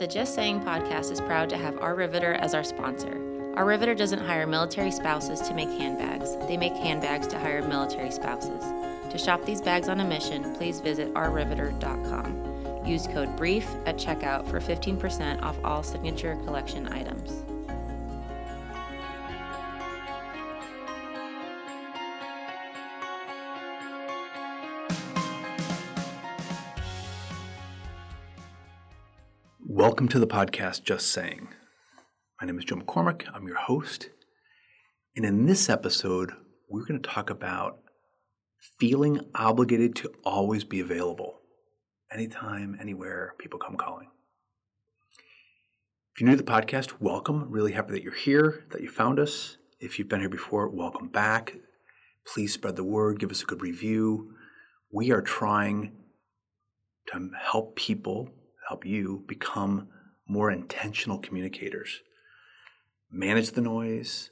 The Just Saying podcast is proud to have Our Riveter as our sponsor. Our Riveter doesn't hire military spouses to make handbags, they make handbags to hire military spouses. To shop these bags on a mission, please visit ourriveter.com. Use code BRIEF at checkout for 15% off all signature collection items. Welcome to the podcast Just Saying. My name is Joe McCormick. I'm your host. And in this episode, we're going to talk about feeling obligated to always be available anytime, anywhere people come calling. If you're new to the podcast, welcome. Really happy that you're here, that you found us. If you've been here before, welcome back. Please spread the word, give us a good review. We are trying to help people, help you become more intentional communicators manage the noise,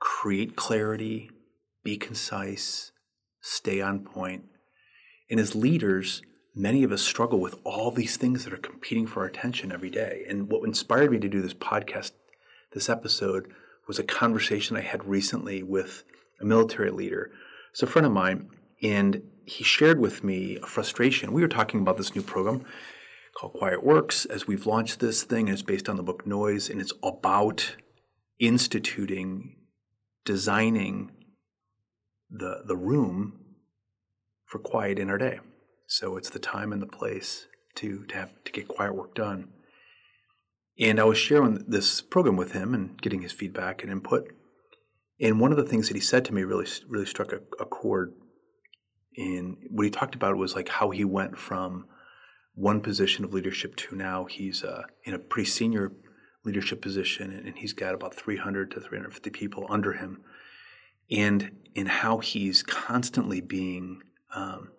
create clarity, be concise, stay on point. And as leaders, many of us struggle with all these things that are competing for our attention every day. And what inspired me to do this podcast, this episode, was a conversation I had recently with a military leader. It's a friend of mine, and he shared with me a frustration. We were talking about this new program called Quiet Works as we've launched this thing, it's based on the book Noise, and it's about instituting, designing the, the room for quiet in our day. So it's the time and the place to, to have to get quiet work done. And I was sharing this program with him and getting his feedback and input. And one of the things that he said to me really really struck a, a chord. In what he talked about was like how he went from one position of leadership to now he's uh, in a pretty senior leadership position, and he's got about 300 to 350 people under him, and in how he's constantly being um,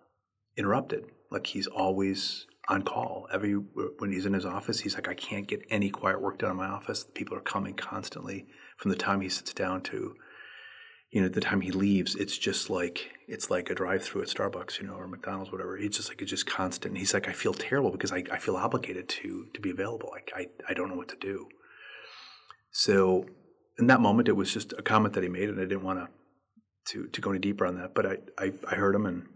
interrupted. Like he's always on call. Every when he's in his office, he's like, I can't get any quiet work done in my office. People are coming constantly from the time he sits down to you know, the time he leaves, it's just like it's like a drive-through at Starbucks, you know, or McDonald's, whatever. It's just like it's just constant. he's like, I feel terrible because I, I feel obligated to to be available. Like I I don't know what to do. So in that moment, it was just a comment that he made, and I didn't want to to to go any deeper on that. But I I, I heard him, and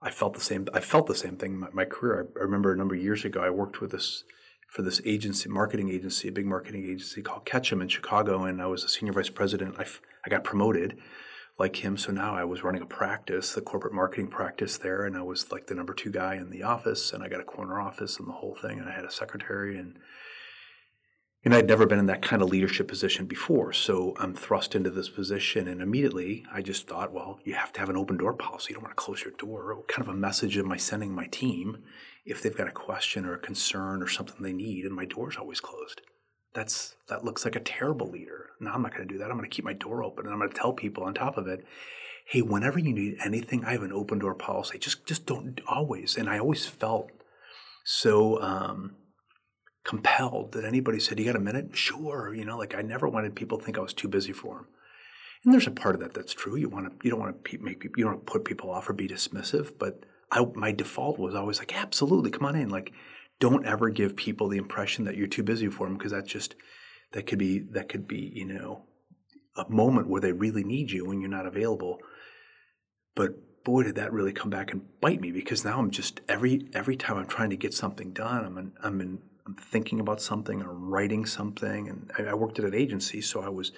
I felt the same. I felt the same thing in my, my career. I, I remember a number of years ago, I worked with this for this agency, marketing agency, a big marketing agency called Ketchum in Chicago, and I was a senior vice president. I, I got promoted like him, so now I was running a practice, the corporate marketing practice there, and I was like the number two guy in the office, and I got a corner office and the whole thing, and I had a secretary, and and I'd never been in that kind of leadership position before, so I'm thrust into this position, and immediately I just thought, well, you have to have an open door policy. You don't want to close your door. What kind of a message am I sending my team if they've got a question or a concern or something they need, and my door's always closed? That's that looks like a terrible leader. No, I'm not going to do that. I'm going to keep my door open, and I'm going to tell people on top of it, hey, whenever you need anything, I have an open door policy. Just just don't always. And I always felt so. Um, compelled that anybody said, You got a minute? Sure. You know, like I never wanted people to think I was too busy for them. And there's a part of that that's true. You want to, you don't want to make people, you don't put people off or be dismissive. But I, my default was always like, absolutely, come on in. Like, don't ever give people the impression that you're too busy for them because that's just, that could be, that could be, you know, a moment where they really need you when you're not available. But boy, did that really come back and bite me because now I'm just every every time I'm trying to get something done, I'm in, I'm in I'm thinking about something or writing something. And I, I worked at an agency, so I was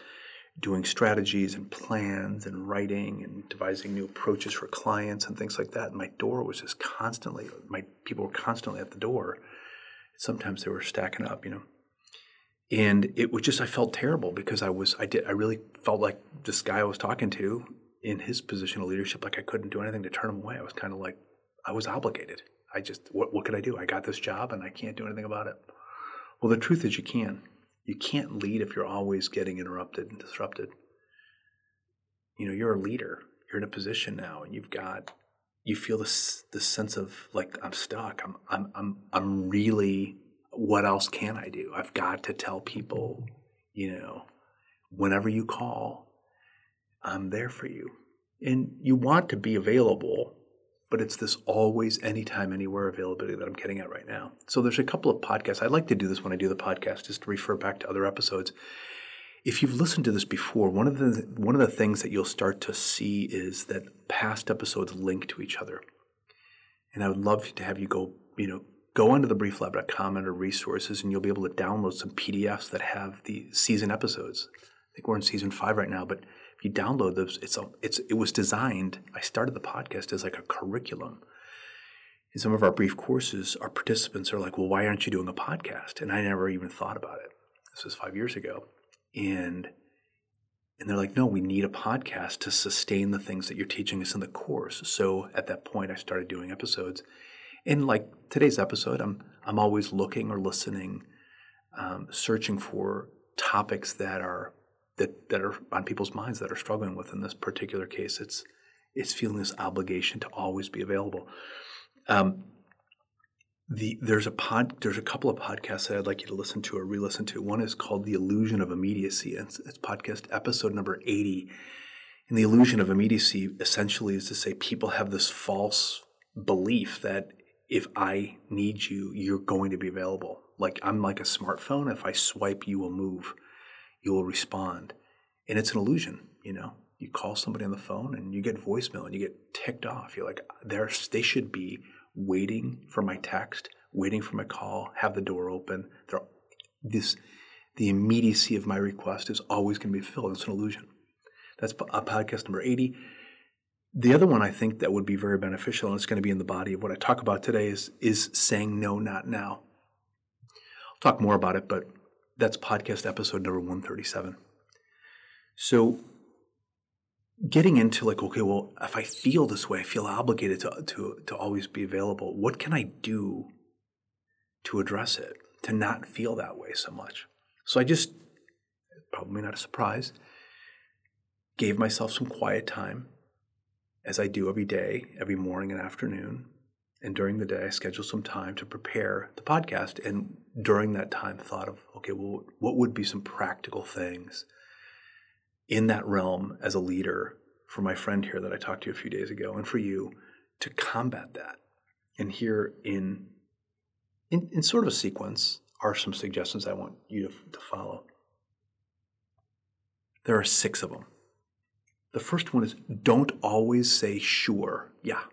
doing strategies and plans and writing and devising new approaches for clients and things like that. And my door was just constantly, my people were constantly at the door. Sometimes they were stacking up, you know. And it was just, I felt terrible because I was, I did, I really felt like this guy I was talking to in his position of leadership, like I couldn't do anything to turn him away. I was kind of like, I was obligated. I just, what, what could I do? I got this job and I can't do anything about it. Well, the truth is, you can. You can't lead if you're always getting interrupted and disrupted. You know, you're a leader. You're in a position now, and you've got, you feel this this sense of like I'm stuck. I'm I'm I'm I'm really. What else can I do? I've got to tell people, you know, whenever you call, I'm there for you, and you want to be available but it's this always, anytime, anywhere availability that I'm getting at right now. So there's a couple of podcasts. I like to do this when I do the podcast, just to refer back to other episodes. If you've listened to this before, one of the one of the things that you'll start to see is that past episodes link to each other. And I would love to have you go, you know, go onto the brieflab.com under resources and you'll be able to download some PDFs that have the season episodes. I think we're in season five right now, but you download those, it's a, it's it was designed. I started the podcast as like a curriculum. In some of our brief courses, our participants are like, "Well, why aren't you doing a podcast?" And I never even thought about it. This was five years ago, and and they're like, "No, we need a podcast to sustain the things that you're teaching us in the course." So at that point, I started doing episodes. And like today's episode, I'm I'm always looking or listening, um, searching for topics that are that that are on people's minds that are struggling with. In this particular case, it's it's feeling this obligation to always be available. Um, the there's a pod there's a couple of podcasts that I'd like you to listen to or re-listen to. One is called The Illusion of Immediacy. It's, it's podcast episode number 80. And the illusion of immediacy essentially is to say people have this false belief that if I need you, you're going to be available. Like I'm like a smartphone. If I swipe, you will move you will respond. And it's an illusion, you know. You call somebody on the phone and you get voicemail and you get ticked off. You're like, they're, they should be waiting for my text, waiting for my call, have the door open. They're, this, the immediacy of my request is always going to be filled. It's an illusion. That's a uh, podcast number 80. The other one I think that would be very beneficial, and it's going to be in the body of what I talk about today, is, is saying no, not now. I'll talk more about it, but that's podcast episode number 137. So, getting into like, okay, well, if I feel this way, I feel obligated to, to, to always be available. What can I do to address it, to not feel that way so much? So, I just, probably not a surprise, gave myself some quiet time as I do every day, every morning and afternoon. And during the day, I scheduled some time to prepare the podcast. And during that time, thought of, okay, well, what would be some practical things in that realm as a leader for my friend here that I talked to a few days ago and for you to combat that? And here in, in, in sort of a sequence are some suggestions I want you to, to follow. There are six of them. The first one is don't always say sure. Yeah,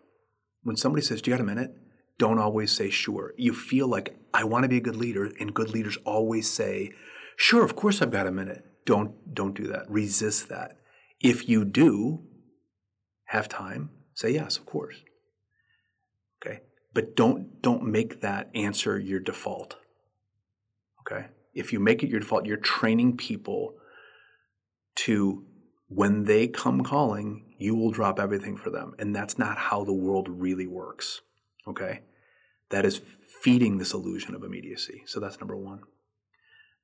when somebody says, Do you got a minute? Don't always say sure. You feel like, I want to be a good leader, and good leaders always say, Sure, of course I've got a minute. Don't, don't do that. Resist that. If you do have time, say yes, of course. Okay? But don't, don't make that answer your default. Okay? If you make it your default, you're training people to when they come calling, you will drop everything for them. And that's not how the world really works. Okay? That is feeding this illusion of immediacy. So that's number one.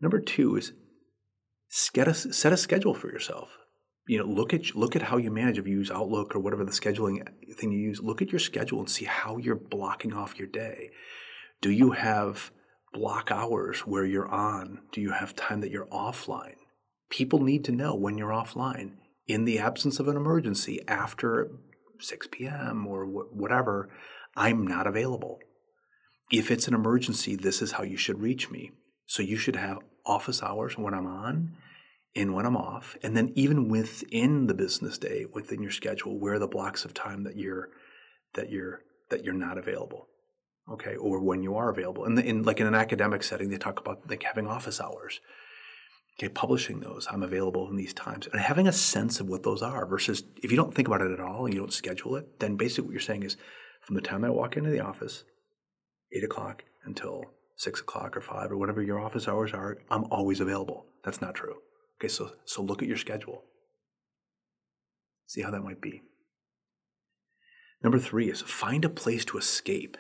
Number two is set a, set a schedule for yourself. You know, look at look at how you manage. If you use Outlook or whatever the scheduling thing you use, look at your schedule and see how you're blocking off your day. Do you have block hours where you're on? Do you have time that you're offline? People need to know when you're offline. In the absence of an emergency after 6 p.m. or wh- whatever, I'm not available. If it's an emergency, this is how you should reach me. So you should have office hours when I'm on and when I'm off. And then even within the business day, within your schedule, where are the blocks of time that you're that you're that you're not available. Okay, or when you are available. And in, in like in an academic setting, they talk about like having office hours okay, publishing those, I'm available in these times, and having a sense of what those are versus if you don't think about it at all and you don't schedule it, then basically what you're saying is from the time I walk into the office, eight o'clock until six o'clock or five or whatever your office hours are, I'm always available. That's not true. Okay, so so look at your schedule. See how that might be. Number three is find a place to escape.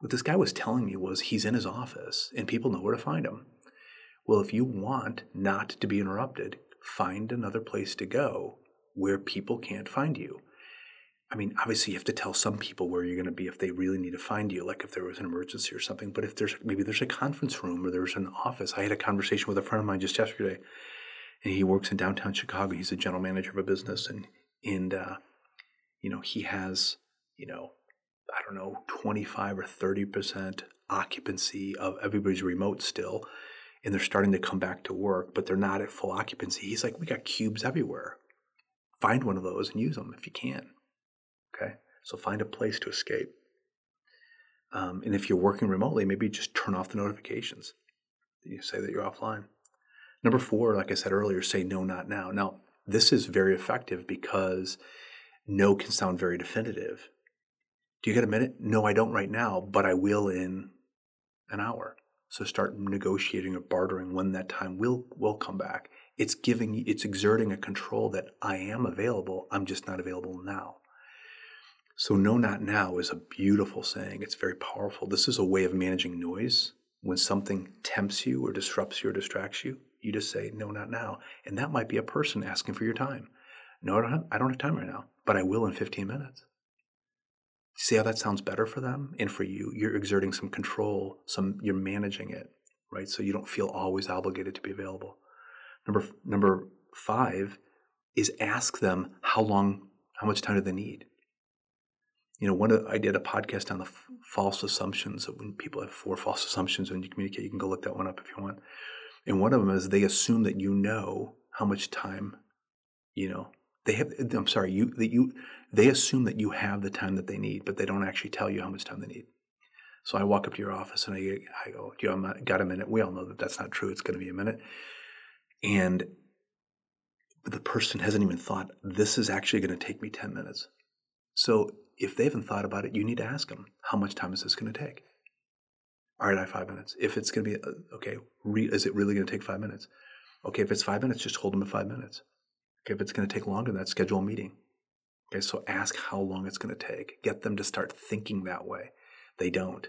What this guy was telling me was he's in his office and people know where to find him. Well, if you want not to be interrupted, find another place to go where people can't find you. I mean, obviously, you have to tell some people where you're going to be if they really need to find you, like if there was an emergency or something. But if there's maybe there's a conference room or there's an office. I had a conversation with a friend of mine just yesterday, and he works in downtown Chicago. He's a general manager of a business, and and uh, you know he has you know I don't know, 25 or 30% occupancy of everybody's remote still, and they're starting to come back to work, but they're not at full occupancy. He's like, we got cubes everywhere. Find one of those and use them if you can. Okay? So find a place to escape. Um, and if you're working remotely, maybe just turn off the notifications. You say that you're offline. Number four, like I said earlier, say no, not now. Now, this is very effective because no can sound very definitive. Do you get a minute? No, I don't right now, but I will in an hour. So start negotiating or bartering when that time will will come back. It's giving it's exerting a control that I am available, I'm just not available now. So, no, not now is a beautiful saying. It's very powerful. This is a way of managing noise. When something tempts you or disrupts you or distracts you, you just say, no, not now. And that might be a person asking for your time. No, I don't have, I don't have time right now, but I will in 15 minutes. See how that sounds better for them and for you? You're exerting some control, some you're managing it, right? So you don't feel always obligated to be available. Number number five is ask them how long, how much time do they need? you know, one of, I did a podcast on the f- false assumptions when people have four false assumptions when you communicate. You can go look that one up if you want. And one of them is they assume that you know how much time, you know, they have. I'm sorry, you that you they assume that you have the time that they need, but they don't actually tell you how much time they need. So I walk up to your office and I, I go, "Do you got a minute?" We all know that that's not true. It's going to be a minute, and the person hasn't even thought this is actually going to take me ten minutes. So if they haven't thought about it, you need to ask them, how much time is this going to take? All right, I have five minutes. If it's going to be, uh, okay, re, is it really going to take five minutes? Okay, if it's five minutes, just hold them at five minutes. Okay, if it's going to take longer than that, schedule a meeting. Okay, so ask how long it's going to take. Get them to start thinking that way. They don't.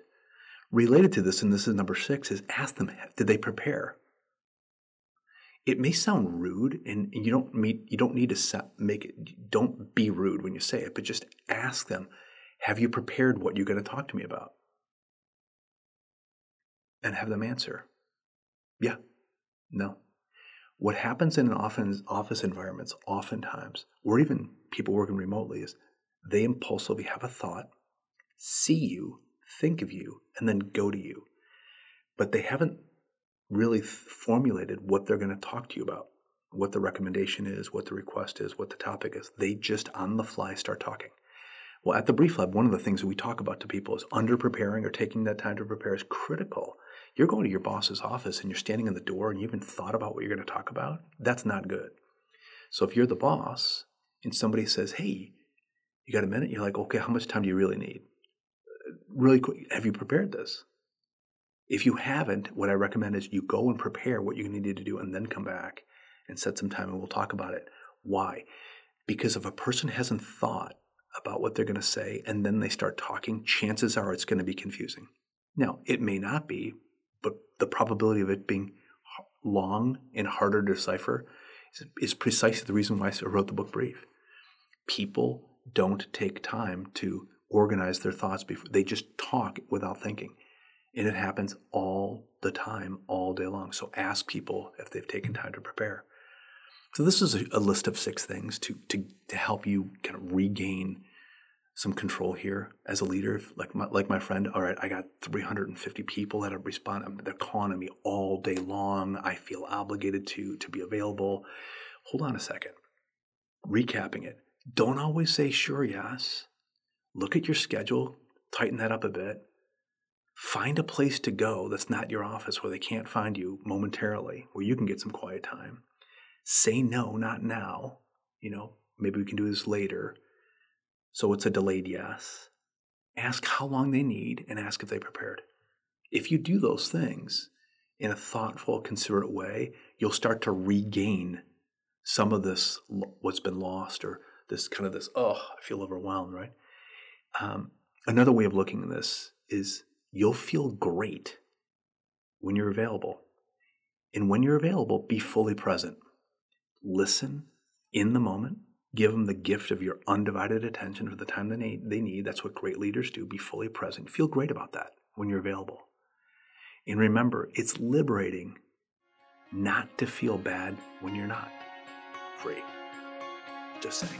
Related to this, and this is number six, is ask them, did they prepare? it may sound rude and you don't meet you don't need to make it don't be rude when you say it but just ask them have you prepared what you're going to talk to me about and have them answer yeah no what happens in an office, office environments oftentimes or even people working remotely is they impulsively have a thought see you think of you and then go to you but they haven't really formulated what they're going to talk to you about, what the recommendation is, what the request is, what the topic is. They just on the fly start talking. Well, at the Brief Lab, one of the things that we talk about to people is under preparing or taking that time to prepare is critical. You're going to your boss's office and you're standing in the door and you haven't thought about what you're going to talk about. That's not good. So if you're the boss and somebody says, hey, you got a minute? You're like, okay, how much time do you really need? Uh, really quick, have you prepared this? If you haven't, what I recommend is you go and prepare what you're going to need to do and then come back and set some time and we'll talk about it. Why? Because if a person hasn't thought about what they're going to say and then they start talking, chances are it's going to be confusing. Now, it may not be, but the probability of it being long and harder to decipher is, is precisely the reason why I wrote the book Brief. People don't take time to organize their thoughts before they just talk without thinking. And it happens all the time, all day long. So ask people if they've taken time to prepare. So this is a, a list of six things to, to, to help you kind of regain some control here as a leader. Like my, like my friend, all right, I got 350 people that are responding. They're calling me all day long. I feel obligated to, to be available. Hold on a second. Recapping it. Don't always say sure, yes. Look at your schedule, tighten that up a bit. Find a place to go that's not your office where they can't find you momentarily, where you can get some quiet time. Say no, not now. You know, maybe we can do this later. So it's a delayed yes. Ask how long they need and ask if they prepared. If you do those things in a thoughtful, considerate way, you'll start to regain some of this, what's been lost, or this kind of this, oh, I feel overwhelmed, right? Um, another way of looking at this is you'll feel great when you're available. And when you're available, be fully present. Listen in the moment. Give them the gift of your undivided attention for the time they need. They need. That's what great leaders do. Be fully present. Feel great about that when you're available. And remember, it's liberating not to feel bad when you're not free. Just saying.